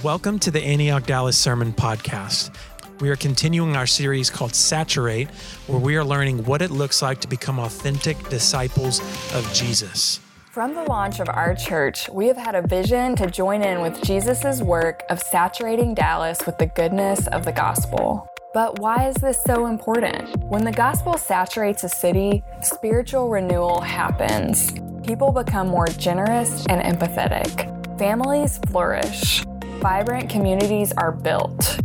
Welcome to the Antioch Dallas Sermon Podcast. We are continuing our series called Saturate, where we are learning what it looks like to become authentic disciples of Jesus. From the launch of our church, we have had a vision to join in with Jesus' work of saturating Dallas with the goodness of the gospel. But why is this so important? When the gospel saturates a city, spiritual renewal happens. People become more generous and empathetic. Families flourish vibrant communities are built.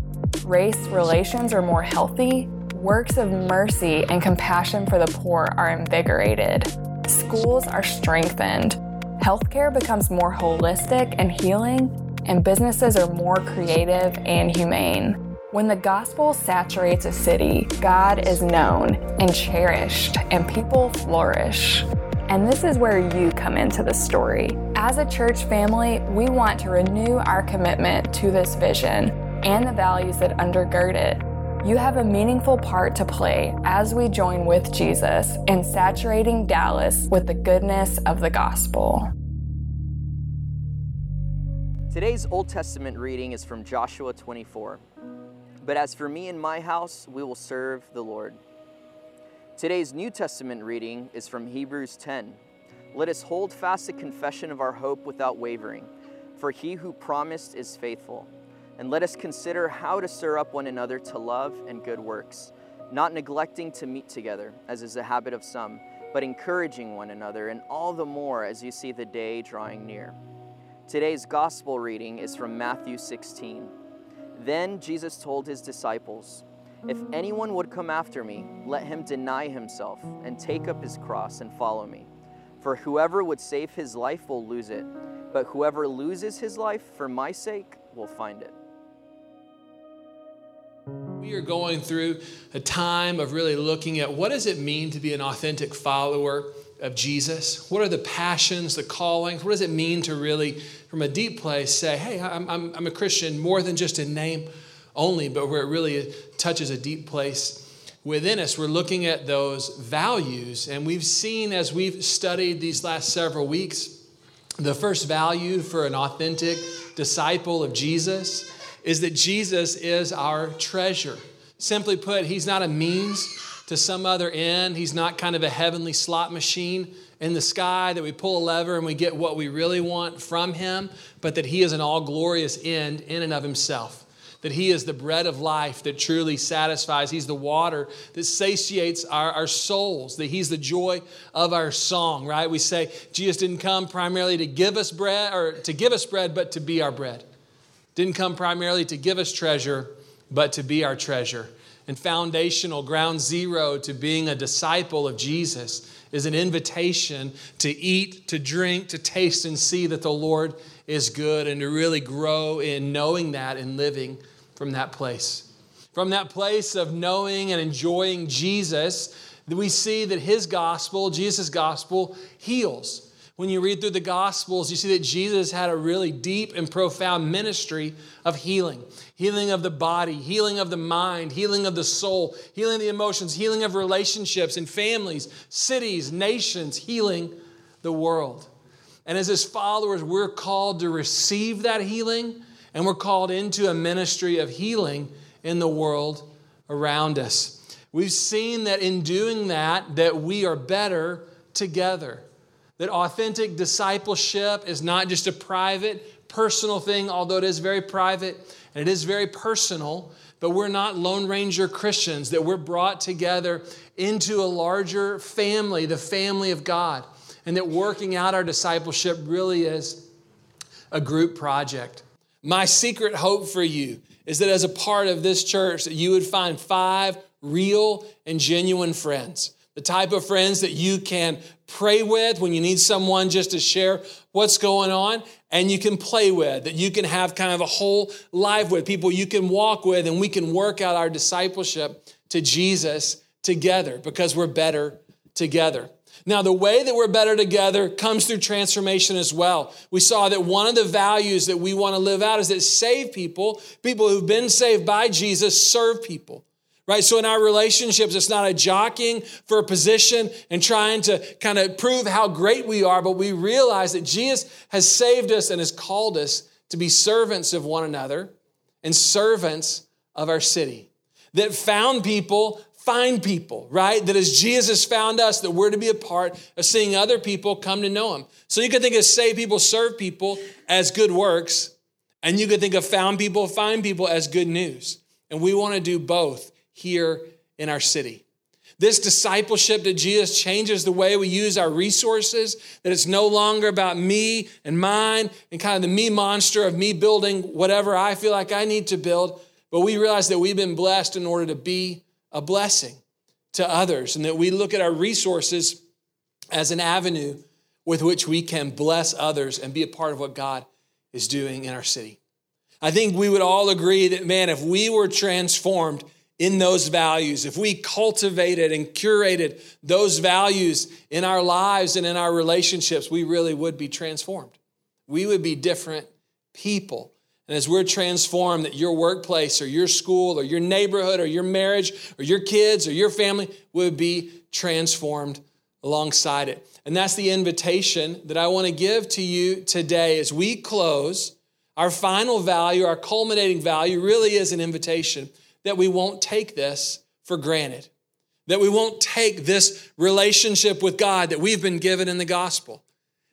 Race relations are more healthy. Works of mercy and compassion for the poor are invigorated. Schools are strengthened. Healthcare becomes more holistic and healing, and businesses are more creative and humane. When the gospel saturates a city, God is known and cherished, and people flourish. And this is where you come into the story. As a church family, we want to renew our commitment to this vision and the values that undergird it. You have a meaningful part to play as we join with Jesus in saturating Dallas with the goodness of the gospel. Today's Old Testament reading is from Joshua 24. But as for me and my house, we will serve the Lord. Today's New Testament reading is from Hebrews 10. Let us hold fast the confession of our hope without wavering, for he who promised is faithful. And let us consider how to stir up one another to love and good works, not neglecting to meet together, as is the habit of some, but encouraging one another, and all the more as you see the day drawing near. Today's gospel reading is from Matthew 16. Then Jesus told his disciples, if anyone would come after me, let him deny himself and take up his cross and follow me. For whoever would save his life will lose it, but whoever loses his life for my sake will find it. We are going through a time of really looking at what does it mean to be an authentic follower of Jesus? What are the passions, the callings? What does it mean to really, from a deep place, say, hey, I'm, I'm, I'm a Christian more than just a name? Only, but where it really touches a deep place within us. We're looking at those values, and we've seen as we've studied these last several weeks, the first value for an authentic disciple of Jesus is that Jesus is our treasure. Simply put, he's not a means to some other end. He's not kind of a heavenly slot machine in the sky that we pull a lever and we get what we really want from him, but that he is an all glorious end in and of himself that He is the bread of life that truly satisfies. He's the water that satiates our, our souls, that He's the joy of our song, right? We say Jesus didn't come primarily to give us bread or to give us bread, but to be our bread. Didn't come primarily to give us treasure, but to be our treasure. And foundational, ground zero to being a disciple of Jesus is an invitation to eat, to drink, to taste and see that the Lord is good and to really grow in knowing that and living from that place. From that place of knowing and enjoying Jesus, we see that his gospel, Jesus' gospel, heals. When you read through the Gospels, you see that Jesus had a really deep and profound ministry of healing healing of the body, healing of the mind, healing of the soul, healing of the emotions, healing of relationships and families, cities, nations, healing the world. And as his followers, we're called to receive that healing, and we're called into a ministry of healing in the world around us. We've seen that in doing that, that we are better together. That authentic discipleship is not just a private, personal thing, although it is very private and it is very personal, but we're not Lone Ranger Christians, that we're brought together into a larger family, the family of God and that working out our discipleship really is a group project. My secret hope for you is that as a part of this church that you would find five real and genuine friends. The type of friends that you can pray with when you need someone just to share what's going on and you can play with, that you can have kind of a whole life with, people you can walk with, and we can work out our discipleship to Jesus together because we're better together. Now, the way that we're better together comes through transformation as well. We saw that one of the values that we want to live out is that save people, people who've been saved by Jesus, serve people. Right? So in our relationships, it's not a jockeying for a position and trying to kind of prove how great we are, but we realize that Jesus has saved us and has called us to be servants of one another and servants of our city. That found people find people, right? That as Jesus found us, that we're to be a part of seeing other people come to know him. So you could think of save people, serve people as good works, and you could think of found people, find people as good news. And we want to do both here in our city. This discipleship that Jesus changes the way we use our resources, that it's no longer about me and mine and kind of the me monster of me building whatever I feel like I need to build, but we realize that we've been blessed in order to be a blessing to others and that we look at our resources as an avenue with which we can bless others and be a part of what God is doing in our city. I think we would all agree that, man, if we were transformed in those values, if we cultivated and curated those values in our lives and in our relationships, we really would be transformed. We would be different people. And as we're transformed, that your workplace or your school or your neighborhood or your marriage or your kids or your family would be transformed alongside it. And that's the invitation that I want to give to you today as we close. Our final value, our culminating value, really is an invitation that we won't take this for granted, that we won't take this relationship with God that we've been given in the gospel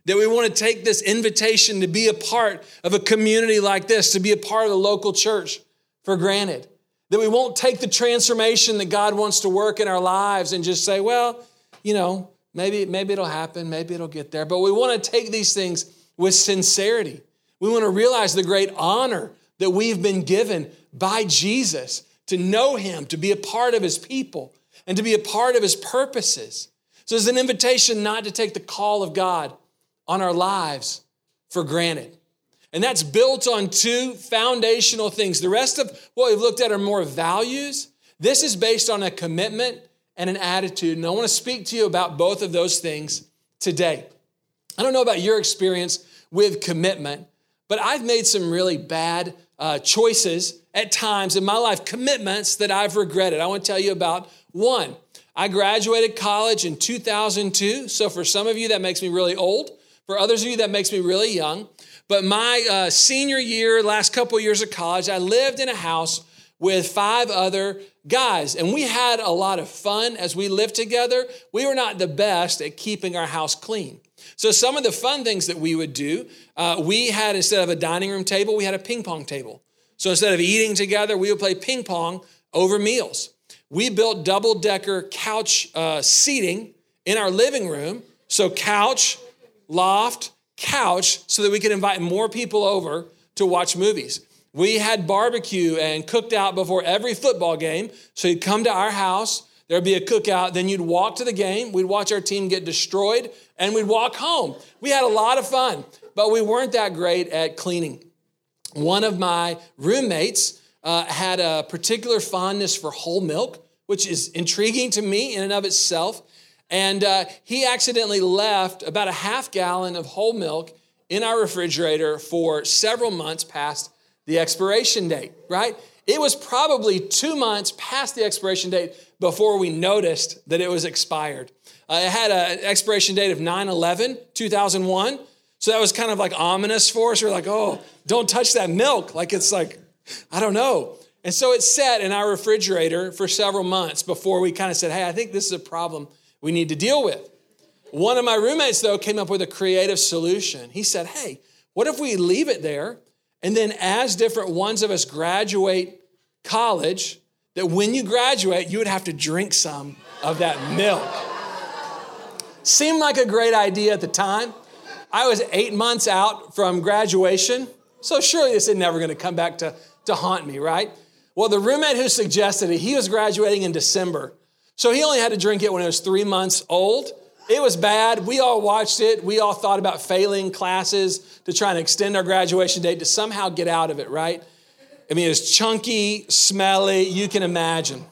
that we want to take this invitation to be a part of a community like this, to be a part of the local church for granted. That we won't take the transformation that God wants to work in our lives and just say, well, you know, maybe, maybe it'll happen, maybe it'll get there. But we want to take these things with sincerity. We want to realize the great honor that we've been given by Jesus to know Him, to be a part of His people, and to be a part of His purposes. So it's an invitation not to take the call of God on our lives for granted. And that's built on two foundational things. The rest of what we've looked at are more values. This is based on a commitment and an attitude. And I want to speak to you about both of those things today. I don't know about your experience with commitment, but I've made some really bad uh, choices at times in my life, commitments that I've regretted. I want to tell you about one. I graduated college in 2002. So for some of you, that makes me really old. For others of you, that makes me really young. But my uh, senior year, last couple years of college, I lived in a house with five other guys, and we had a lot of fun as we lived together. We were not the best at keeping our house clean. So, some of the fun things that we would do, uh, we had instead of a dining room table, we had a ping pong table. So, instead of eating together, we would play ping pong over meals. We built double decker couch uh, seating in our living room. So, couch, loft, couch so that we could invite more people over to watch movies. We had barbecue and cooked out before every football game. So you'd come to our house, there'd be a cookout, then you'd walk to the game, we'd watch our team get destroyed, and we'd walk home. We had a lot of fun, but we weren't that great at cleaning. One of my roommates uh, had a particular fondness for whole milk, which is intriguing to me in and of itself. And uh, he accidentally left about a half gallon of whole milk in our refrigerator for several months past the expiration date, right? It was probably two months past the expiration date before we noticed that it was expired. Uh, it had an expiration date of 9 11, 2001. So that was kind of like ominous for us. We are like, oh, don't touch that milk. Like it's like, I don't know. And so it sat in our refrigerator for several months before we kind of said, hey, I think this is a problem we need to deal with. One of my roommates, though, came up with a creative solution. He said, Hey, what if we leave it there? And then, as different ones of us graduate college, that when you graduate, you would have to drink some of that milk. Seemed like a great idea at the time. I was eight months out from graduation, so surely this is never going to come back to, to haunt me, right? Well, the roommate who suggested it, he was graduating in December. So he only had to drink it when it was three months old. It was bad. We all watched it. We all thought about failing classes to try and extend our graduation date to somehow get out of it, right? I mean, it was chunky, smelly, you can imagine.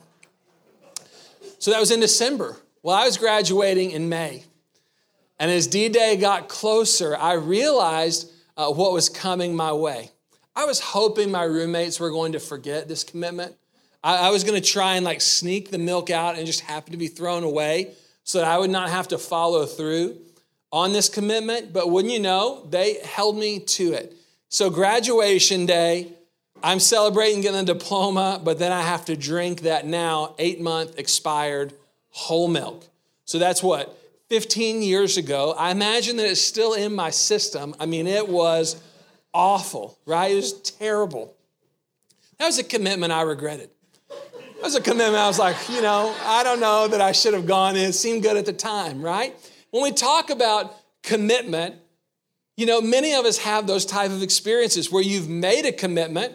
So that was in December. Well, I was graduating in May. And as D Day got closer, I realized uh, what was coming my way. I was hoping my roommates were going to forget this commitment. I, I was going to try and like sneak the milk out and just happen to be thrown away so that I would not have to follow through on this commitment. But wouldn't you know, they held me to it. So, graduation day, I'm celebrating getting a diploma, but then I have to drink that now eight month expired whole milk. So, that's what? 15 years ago. I imagine that it's still in my system. I mean, it was awful, right? It was terrible. That was a commitment I regretted. That was a commitment I was like, you know, I don't know that I should have gone in. It seemed good at the time, right? When we talk about commitment, you know, many of us have those type of experiences where you've made a commitment,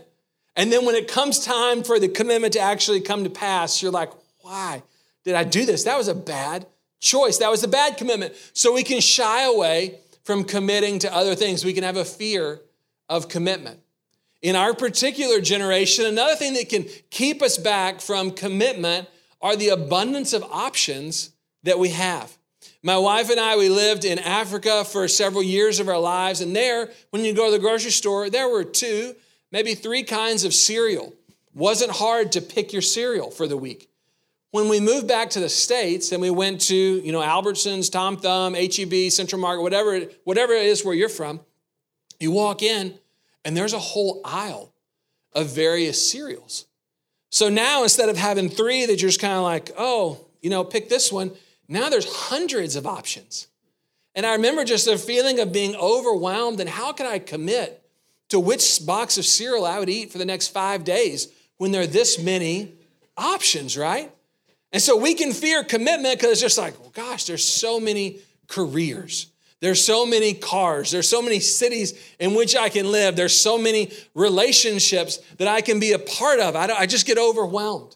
and then when it comes time for the commitment to actually come to pass, you're like, why did I do this? That was a bad choice. That was a bad commitment. So we can shy away from committing to other things. We can have a fear of commitment. In our particular generation, another thing that can keep us back from commitment are the abundance of options that we have. My wife and I, we lived in Africa for several years of our lives, and there, when you go to the grocery store, there were two, maybe three kinds of cereal. Wasn't hard to pick your cereal for the week. When we moved back to the States and we went to, you know, Albertsons, Tom Thumb, HEB, Central Market, whatever, whatever it is where you're from, you walk in and there's a whole aisle of various cereals. So now instead of having three that you're just kind of like, oh, you know, pick this one, now there's hundreds of options. And I remember just a feeling of being overwhelmed and how can I commit to which box of cereal I would eat for the next five days when there are this many options, right? And so we can fear commitment because it's just like, well, gosh, there's so many careers. There's so many cars. There's so many cities in which I can live. There's so many relationships that I can be a part of. I, I just get overwhelmed.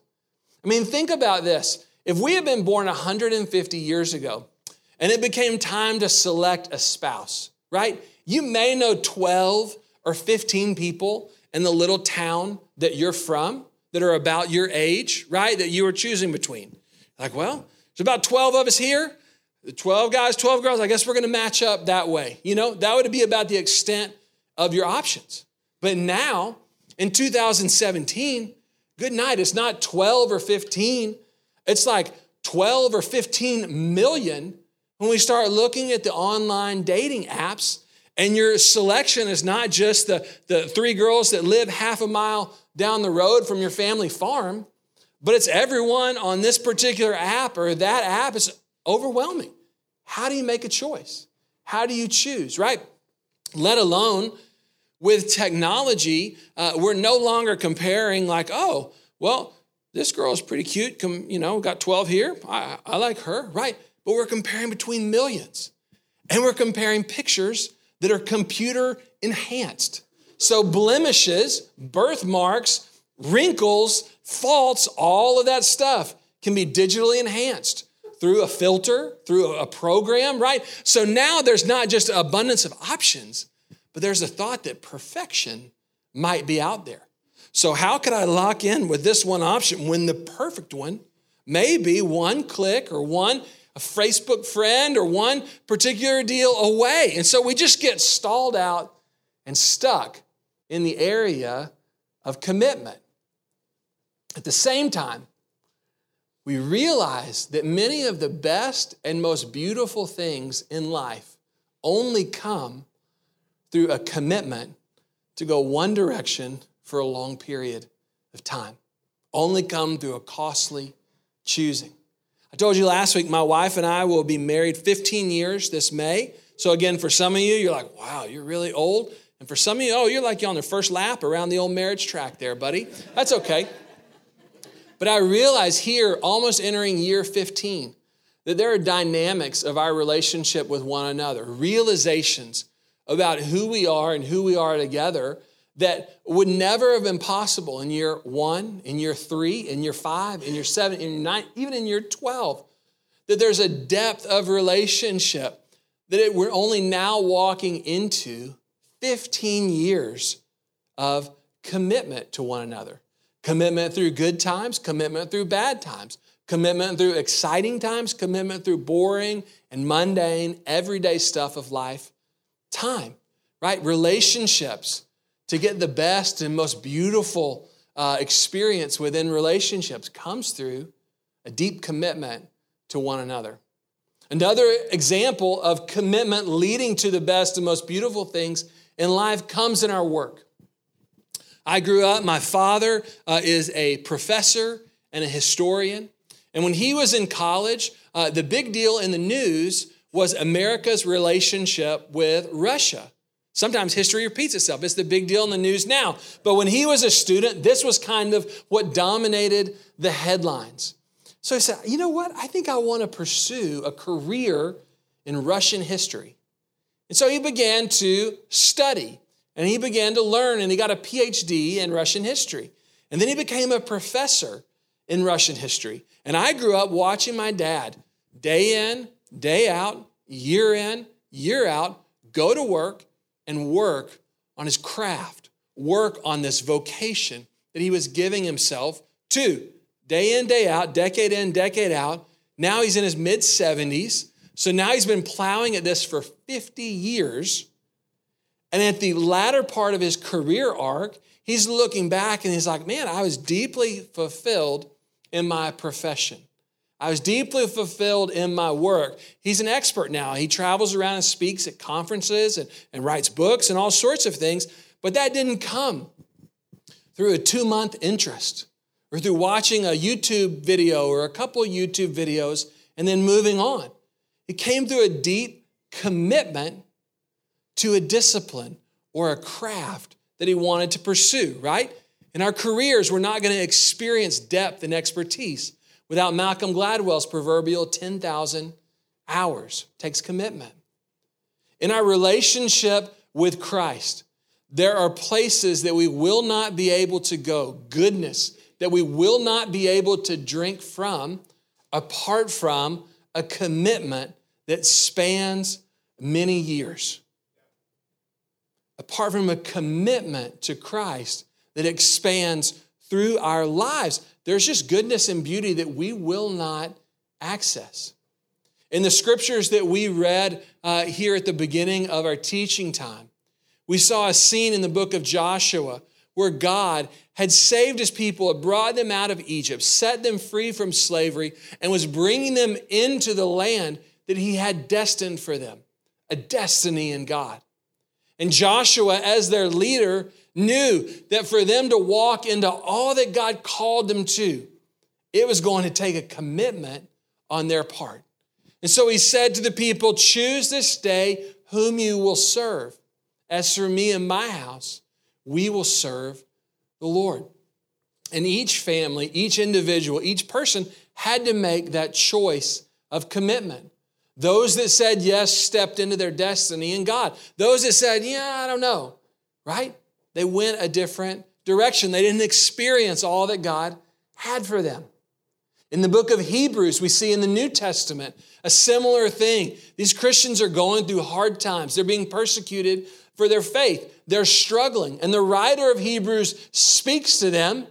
I mean, think about this. If we had been born 150 years ago and it became time to select a spouse, right? You may know 12 or 15 people in the little town that you're from that are about your age, right? That you were choosing between. Like, well, there's about 12 of us here. The 12 guys, 12 girls, I guess we're going to match up that way. You know, that would be about the extent of your options. But now, in 2017, good night, it's not 12 or 15, it's like 12 or 15 million when we start looking at the online dating apps. And your selection is not just the, the three girls that live half a mile down the road from your family farm, but it's everyone on this particular app or that app. It's overwhelming. How do you make a choice? How do you choose, right? Let alone with technology, uh, we're no longer comparing, like, oh, well, this girl is pretty cute. Come, you know, got 12 here. I, I like her, right? But we're comparing between millions. And we're comparing pictures that are computer enhanced. So blemishes, birthmarks, wrinkles, faults, all of that stuff can be digitally enhanced through a filter, through a program, right? So now there's not just an abundance of options, but there's a thought that perfection might be out there. So, how could I lock in with this one option when the perfect one may be one click or one a Facebook friend or one particular deal away? And so we just get stalled out and stuck in the area of commitment. At the same time, we realize that many of the best and most beautiful things in life only come through a commitment to go one direction for a long period of time. Only come through a costly choosing. I told you last week, my wife and I will be married 15 years this May. So, again, for some of you, you're like, wow, you're really old. And for some of you, oh, you're like you're on the first lap around the old marriage track there, buddy. That's okay. But I realize here, almost entering year 15, that there are dynamics of our relationship with one another, realizations about who we are and who we are together that would never have been possible in year one, in year three, in year five, in year seven, in year nine, even in year 12. That there's a depth of relationship that it, we're only now walking into 15 years of commitment to one another. Commitment through good times, commitment through bad times, commitment through exciting times, commitment through boring and mundane, everyday stuff of life. Time, right? Relationships to get the best and most beautiful uh, experience within relationships comes through a deep commitment to one another. Another example of commitment leading to the best and most beautiful things in life comes in our work. I grew up, my father uh, is a professor and a historian. And when he was in college, uh, the big deal in the news was America's relationship with Russia. Sometimes history repeats itself. It's the big deal in the news now. But when he was a student, this was kind of what dominated the headlines. So he said, You know what? I think I want to pursue a career in Russian history. And so he began to study and he began to learn and he got a PhD in Russian history. And then he became a professor in Russian history. And I grew up watching my dad day in, day out, year in, year out, go to work and work on his craft, work on this vocation that he was giving himself to day in, day out, decade in, decade out. Now he's in his mid 70s. So now he's been plowing at this for 50 years. And at the latter part of his career arc, he's looking back and he's like, man, I was deeply fulfilled in my profession. I was deeply fulfilled in my work. He's an expert now. He travels around and speaks at conferences and, and writes books and all sorts of things, but that didn't come through a two month interest or through watching a YouTube video or a couple YouTube videos and then moving on. It came through a deep commitment to a discipline or a craft that he wanted to pursue, right? In our careers, we're not going to experience depth and expertise without Malcolm Gladwell's proverbial 10,000 hours. Takes commitment. In our relationship with Christ, there are places that we will not be able to go, goodness that we will not be able to drink from apart from a commitment that spans many years. Apart from a commitment to Christ that expands through our lives. There's just goodness and beauty that we will not access. In the scriptures that we read uh, here at the beginning of our teaching time, we saw a scene in the book of Joshua where God had saved his people, had brought them out of Egypt, set them free from slavery, and was bringing them into the land that he had destined for them a destiny in God. And Joshua, as their leader, knew that for them to walk into all that God called them to, it was going to take a commitment on their part. And so he said to the people, Choose this day whom you will serve. As for me and my house, we will serve the Lord. And each family, each individual, each person had to make that choice of commitment. Those that said yes stepped into their destiny in God. Those that said, yeah, I don't know, right? They went a different direction. They didn't experience all that God had for them. In the book of Hebrews, we see in the New Testament a similar thing. These Christians are going through hard times, they're being persecuted for their faith, they're struggling. And the writer of Hebrews speaks to them,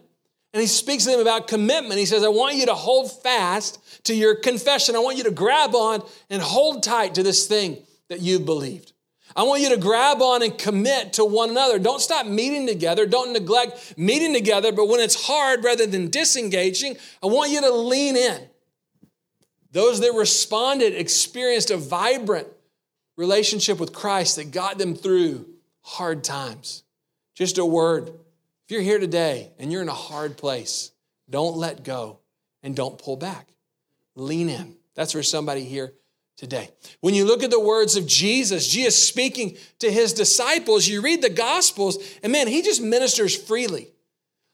and he speaks to them about commitment. He says, I want you to hold fast to your confession. I want you to grab on and hold tight to this thing that you've believed. I want you to grab on and commit to one another. Don't stop meeting together. Don't neglect meeting together. But when it's hard, rather than disengaging, I want you to lean in. Those that responded experienced a vibrant relationship with Christ that got them through hard times. Just a word. If you're here today and you're in a hard place, don't let go and don't pull back. Lean in. That's for somebody here today. When you look at the words of Jesus, Jesus speaking to his disciples, you read the Gospels, and man, he just ministers freely.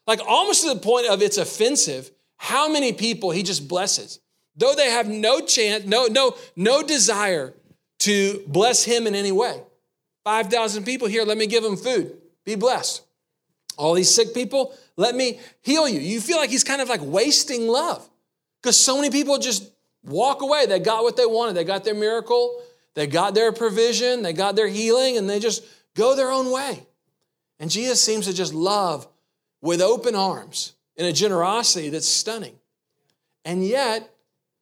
Like almost to the point of it's offensive how many people he just blesses. Though they have no chance, no, no, no desire to bless him in any way. 5,000 people here, let me give them food. Be blessed. All these sick people, let me heal you. You feel like he's kind of like wasting love because so many people just walk away. They got what they wanted. They got their miracle, they got their provision, they got their healing, and they just go their own way. And Jesus seems to just love with open arms in a generosity that's stunning. And yet,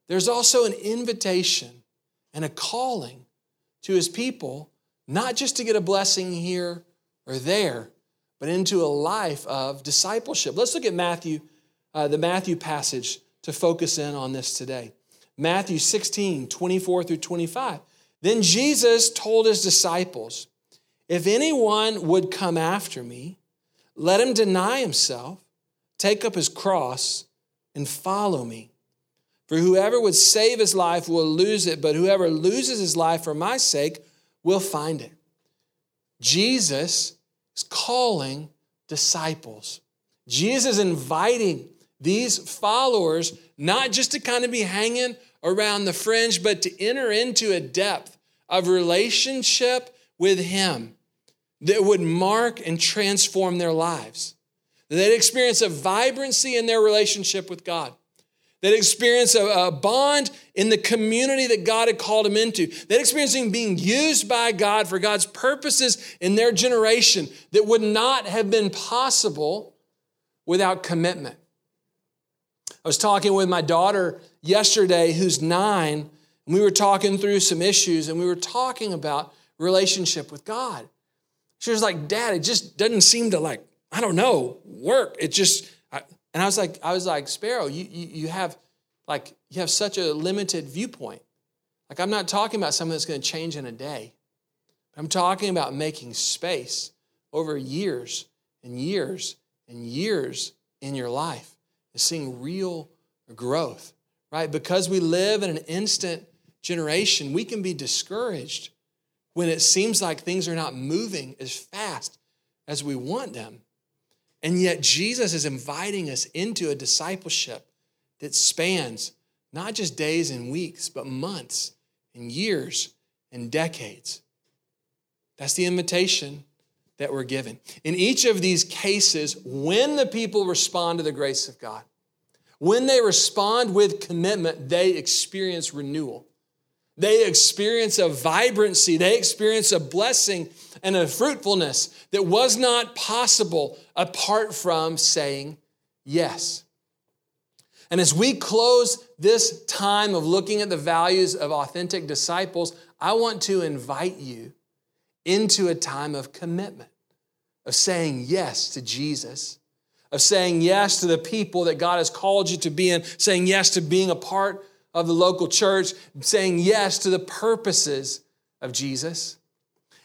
there's also an invitation and a calling to his people, not just to get a blessing here or there, but into a life of discipleship. Let's look at Matthew, uh, the Matthew passage to focus in on this today. Matthew 16, 24 through 25. Then Jesus told his disciples, If anyone would come after me, let him deny himself, take up his cross, and follow me. For whoever would save his life will lose it, but whoever loses his life for my sake will find it. Jesus is calling disciples. Jesus is inviting these followers not just to kind of be hanging around the fringe, but to enter into a depth of relationship with Him that would mark and transform their lives. They'd experience a vibrancy in their relationship with God. They'd experience a, a, bond in the community that God had called them into. They'd experience being used by God for God's purposes in their generation that would not have been possible without commitment. I was talking with my daughter yesterday, who's nine, and we were talking through some issues, and we were talking about relationship with God. She was like, Dad, it just doesn't seem to like, I don't know, work. It just, I, and I was like, I was like, Sparrow, you, you, you have like, you have such a limited viewpoint. Like, I'm not talking about something that's going to change in a day. I'm talking about making space over years and years and years in your life seeing real growth, right? Because we live in an instant generation, we can be discouraged when it seems like things are not moving as fast as we want them. And yet, Jesus is inviting us into a discipleship that spans not just days and weeks, but months and years and decades. That's the invitation that we're given. In each of these cases, when the people respond to the grace of God, when they respond with commitment, they experience renewal. They experience a vibrancy, they experience a blessing and a fruitfulness that was not possible apart from saying yes. And as we close this time of looking at the values of authentic disciples, I want to invite you into a time of commitment, of saying yes to Jesus, of saying yes to the people that God has called you to be in, saying yes to being a part of the local church, saying yes to the purposes of Jesus.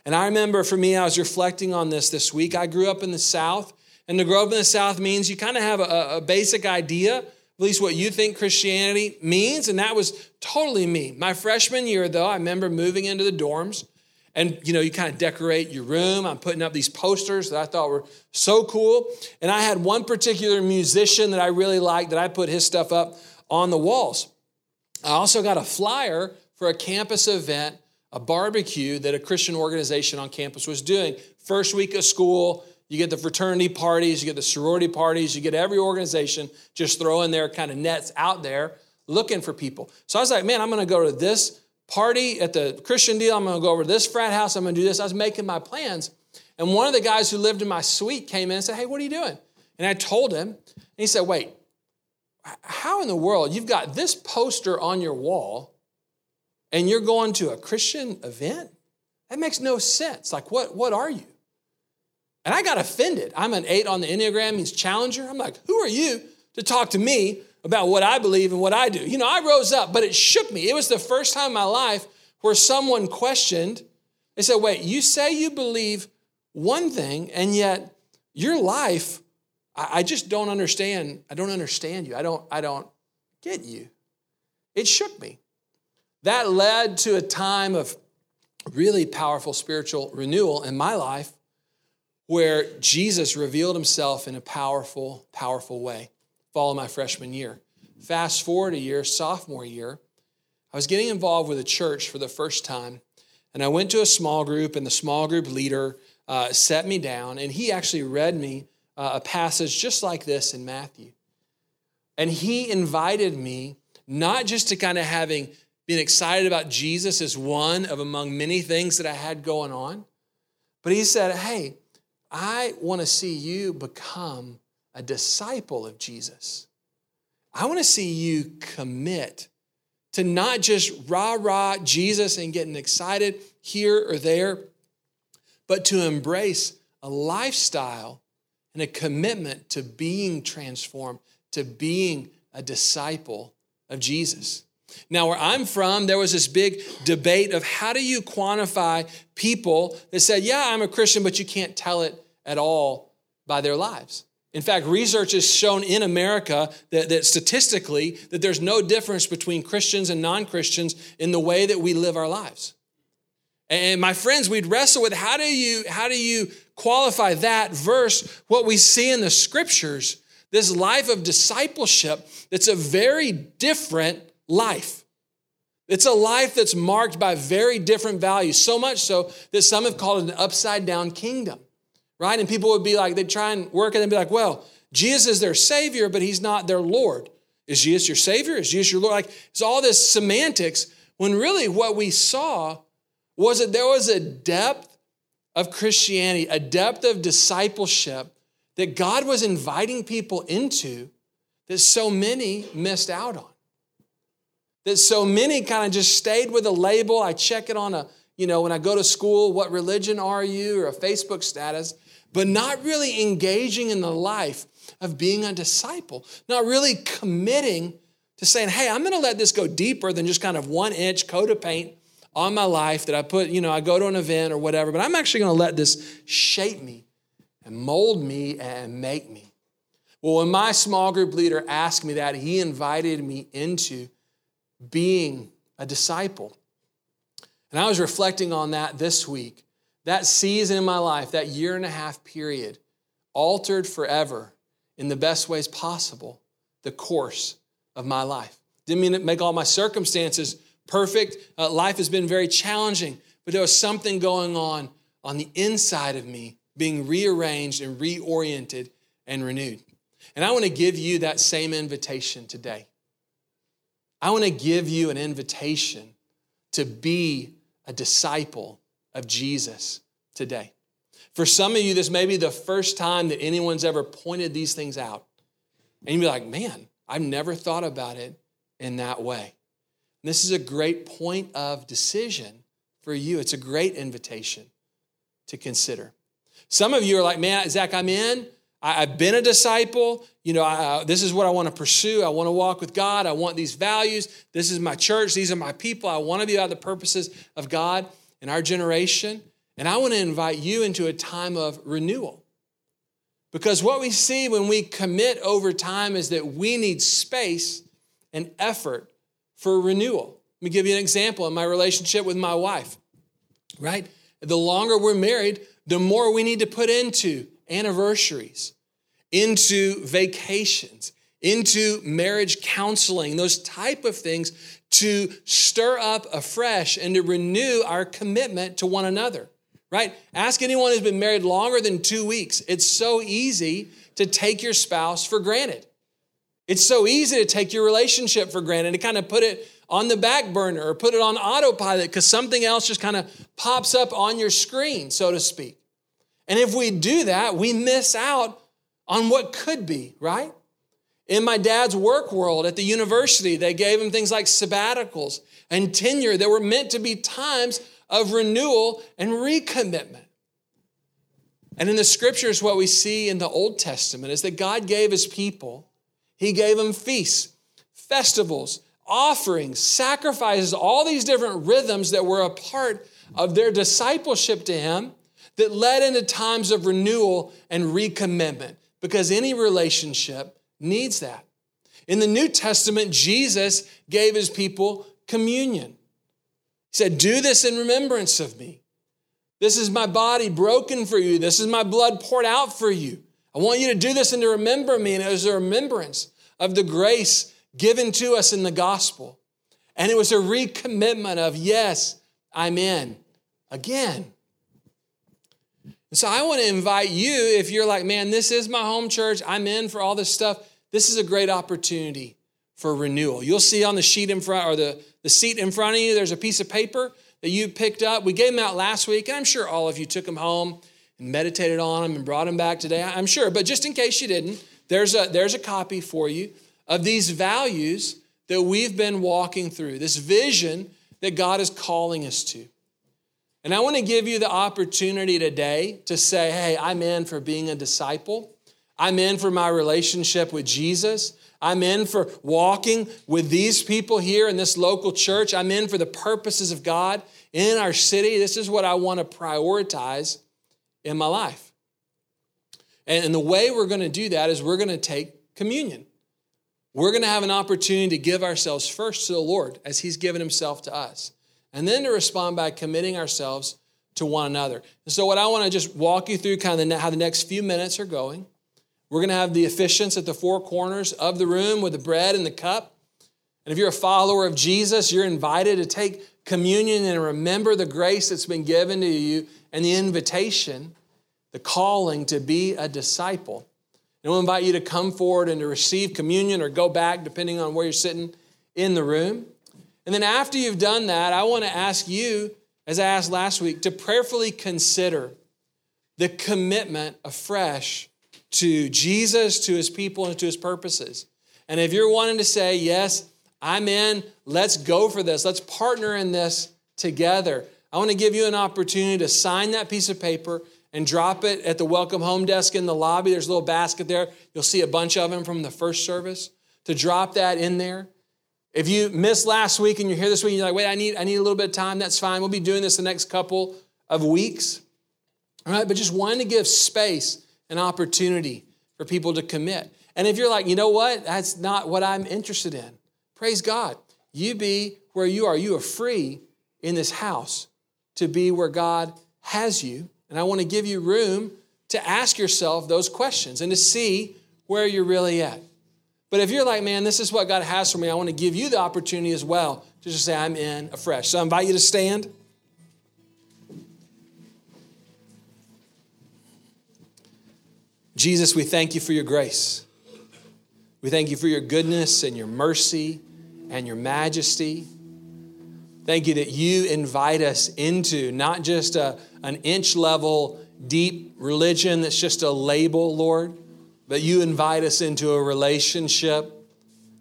And I remember for me, I was reflecting on this this week. I grew up in the South, and to grow up in the South means you kind of have a, a basic idea, at least what you think Christianity means, and that was totally me. My freshman year, though, I remember moving into the dorms. And you know, you kind of decorate your room. I'm putting up these posters that I thought were so cool. And I had one particular musician that I really liked that I put his stuff up on the walls. I also got a flyer for a campus event, a barbecue that a Christian organization on campus was doing. First week of school, you get the fraternity parties, you get the sorority parties, you get every organization just throwing their kind of nets out there looking for people. So I was like, man, I'm going to go to this party at the Christian deal. I'm going to go over to this frat house. I'm going to do this. I was making my plans. And one of the guys who lived in my suite came in and said, hey, what are you doing? And I told him, and he said, wait, how in the world you've got this poster on your wall and you're going to a Christian event? That makes no sense. Like, what, what are you? And I got offended. I'm an eight on the Enneagram, means challenger. I'm like, who are you to talk to me about what I believe and what I do? You know, I rose up, but it shook me. It was the first time in my life where someone questioned. They said, wait, you say you believe one thing, and yet your life I, just don't understand. I don't understand you. I don't, I don't get you. It shook me. That led to a time of really powerful spiritual renewal in my life where Jesus revealed himself in a powerful, powerful way. Follow my freshman year. Fast forward a year, sophomore year, I was getting involved with a church for the first time. And I went to a small group, and the small group leader uh, set me down, and he actually read me uh, a passage just like this in Matthew. And he invited me not just to kind of having been excited about Jesus as one of among many things that I had going on, but he said, Hey, I want to see you become a disciple of Jesus. I want to see you commit to not just rah rah Jesus and getting excited here or there, but to embrace a lifestyle and a commitment to being transformed, to being a disciple of Jesus. Now, where I'm from, there was this big debate of how do you quantify people that said, Yeah, I'm a Christian, but you can't tell it at all by their lives. In fact, research has shown in America that, that, statistically that there's no difference between Christians and non-Christians in the way that we live our lives. And my friends, we'd wrestle with how do you how do you qualify that verse what we see in the scriptures, this life of discipleship that's a very different life. It's a life that's marked by very different values, so much so that some have called it an upside down kingdom right? And people would be like, they'd try and work it and be like, well, Jesus is their Savior, but He's not their Lord. Is Jesus your Savior? Is Jesus your Lord? Like, it's all this semantics when really what we saw was that there was a depth of Christianity, a depth of discipleship that God was inviting people into that so many missed out on. That so many kind of just stayed with a label. I check it on a, you know, when I go to school, what religion are you, or a Facebook status but not really engaging in the life of being a disciple, not really committing to saying, hey, I'm gonna let this go deeper than just kind of one inch coat of paint on my life that I put, you know, I go to an event or whatever, but I'm actually gonna let this shape me and mold me and make me. Well, when my small group leader asked me that, he invited me into being a disciple. And I was reflecting on that this week that season in my life, that year and a half period, altered forever in the best ways possible the course of my life. Didn't mean to make all my circumstances perfect. Uh, life has been very challenging, but there was something going on on the inside of me being rearranged and reoriented and renewed. And I want to give you that same invitation today. I want to give you an invitation to be a disciple of Jesus today. For some of you, this may be the first time that anyone's ever pointed these things out. And you'd be like, man, I've never thought about it in that way. And this is a great point of decision for you. It's a great invitation to consider. Some of you are like, man, Zach, I'm in. I, have been a disciple. You know, I, this is what I want to pursue. I want to walk with God. I want these values. This is my church. These are my people. I want to be about the purposes of God in our generation. And I want to invite you into a time of renewal. Because what we see when we commit over time is that we need space and effort for renewal. Let me give you an example in my relationship with my wife, right? The longer we're married, the more we need to put into anniversaries, into vacations, into marriage counseling, those type of things to stir up afresh and to renew our commitment to one another, right? Ask anyone who's been married longer than two weeks. It's so easy to take your spouse for granted. It's so easy to take your relationship for granted, to kind of put it on the back burner or put it on autopilot because something else just kind of pops up on your screen, so to speak. And if we do that, we miss out on what could be, right? In my dad's work world at the university, they gave him things like sabbaticals and tenure that were meant to be times of renewal and recommitment. And in the scriptures, what we see in the Old Testament is that God gave his people, he gave them feasts, festivals, offerings, sacrifices, all these different rhythms that were a part of their discipleship to him that led into times of renewal and recommitment. Because any relationship needs that. In the New Testament, Jesus gave his people communion. He said, Do this in remembrance of me. This is my body broken for you. This is my blood poured out for you. I want you to do this and to remember me. And it was a remembrance of the grace given to us in the gospel. And it was a recommitment of, yes, I'm in again. And so I want to invite you, if you're like, man, this is my home church, I'm in for all this stuff, this is a great opportunity for renewal. You'll see on the sheet in front, or the, the seat in front of you, there's a piece of paper that you picked up. We gave them out last week, and I'm sure all of you took them home and meditated on them and brought them back today. I'm sure, but just in case you didn't, there's a, there's a copy for you of these values that we've been walking through, this vision that God is calling us to. And I want to give you the opportunity today to say, hey, I'm in for being a disciple. I'm in for my relationship with Jesus. I'm in for walking with these people here in this local church. I'm in for the purposes of God in our city. This is what I want to prioritize in my life. And the way we're going to do that is we're going to take communion. We're going to have an opportunity to give ourselves first to the Lord as He's given Himself to us, and then to respond by committing ourselves to one another. And so, what I want to just walk you through kind of how the next few minutes are going. We're going to have the officiants at the four corners of the room with the bread and the cup. And if you're a follower of Jesus, you're invited to take communion and remember the grace that's been given to you and the invitation, the calling to be a disciple. And we'll invite you to come forward and to receive communion or go back, depending on where you're sitting in the room. And then after you've done that, I want to ask you, as I asked last week, to prayerfully consider the commitment afresh to Jesus, to his people, and to his purposes. And if you're wanting to say, Yes, I'm in, let's go for this, let's partner in this together, I want to give you an opportunity to sign that piece of paper and drop it at the welcome home desk in the lobby. There's a little basket there. You'll see a bunch of them from the first service. To drop that in there. If you missed last week and you're here this week, and you're like, wait, I need, I need a little bit of time, that's fine. We'll be doing this the next couple of weeks. All right, but just wanting to give space and opportunity for people to commit. And if you're like, you know what, that's not what I'm interested in, praise God. You be where you are. You are free in this house to be where God has you. And I want to give you room to ask yourself those questions and to see where you're really at. But if you're like, man, this is what God has for me, I want to give you the opportunity as well to just say, I'm in afresh. So I invite you to stand. Jesus, we thank you for your grace. We thank you for your goodness and your mercy and your majesty. Thank you that you invite us into not just a, an inch level deep religion that's just a label, Lord, but you invite us into a relationship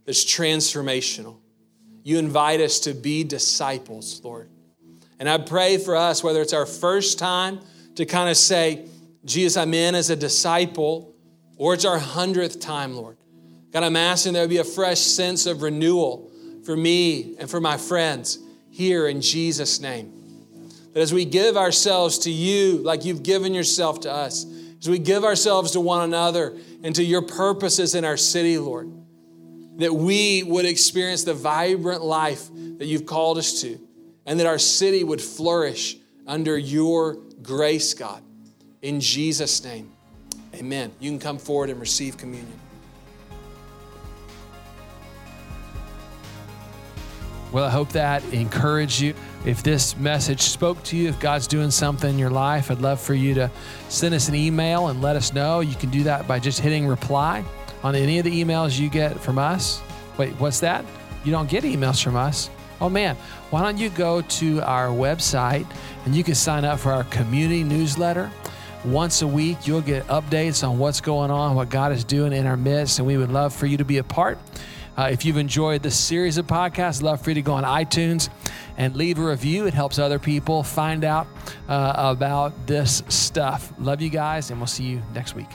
that's transformational. You invite us to be disciples, Lord. And I pray for us, whether it's our first time to kind of say, Jesus, I'm in as a disciple, or it's our hundredth time, Lord. God, I'm asking there be a fresh sense of renewal for me and for my friends here in Jesus' name. That as we give ourselves to you, like you've given yourself to us, as we give ourselves to one another and to your purposes in our city, Lord, that we would experience the vibrant life that you've called us to, and that our city would flourish under your grace, God. In Jesus' name, amen. You can come forward and receive communion. Well, I hope that encouraged you. If this message spoke to you, if God's doing something in your life, I'd love for you to send us an email and let us know. You can do that by just hitting reply on any of the emails you get from us. Wait, what's that? You don't get emails from us? Oh man, why don't you go to our website and you can sign up for our community newsletter? Once a week, you'll get updates on what's going on, what God is doing in our midst, and we would love for you to be a part. Uh, if you've enjoyed this series of podcasts, love for you to go on iTunes and leave a review. It helps other people find out uh, about this stuff. Love you guys, and we'll see you next week.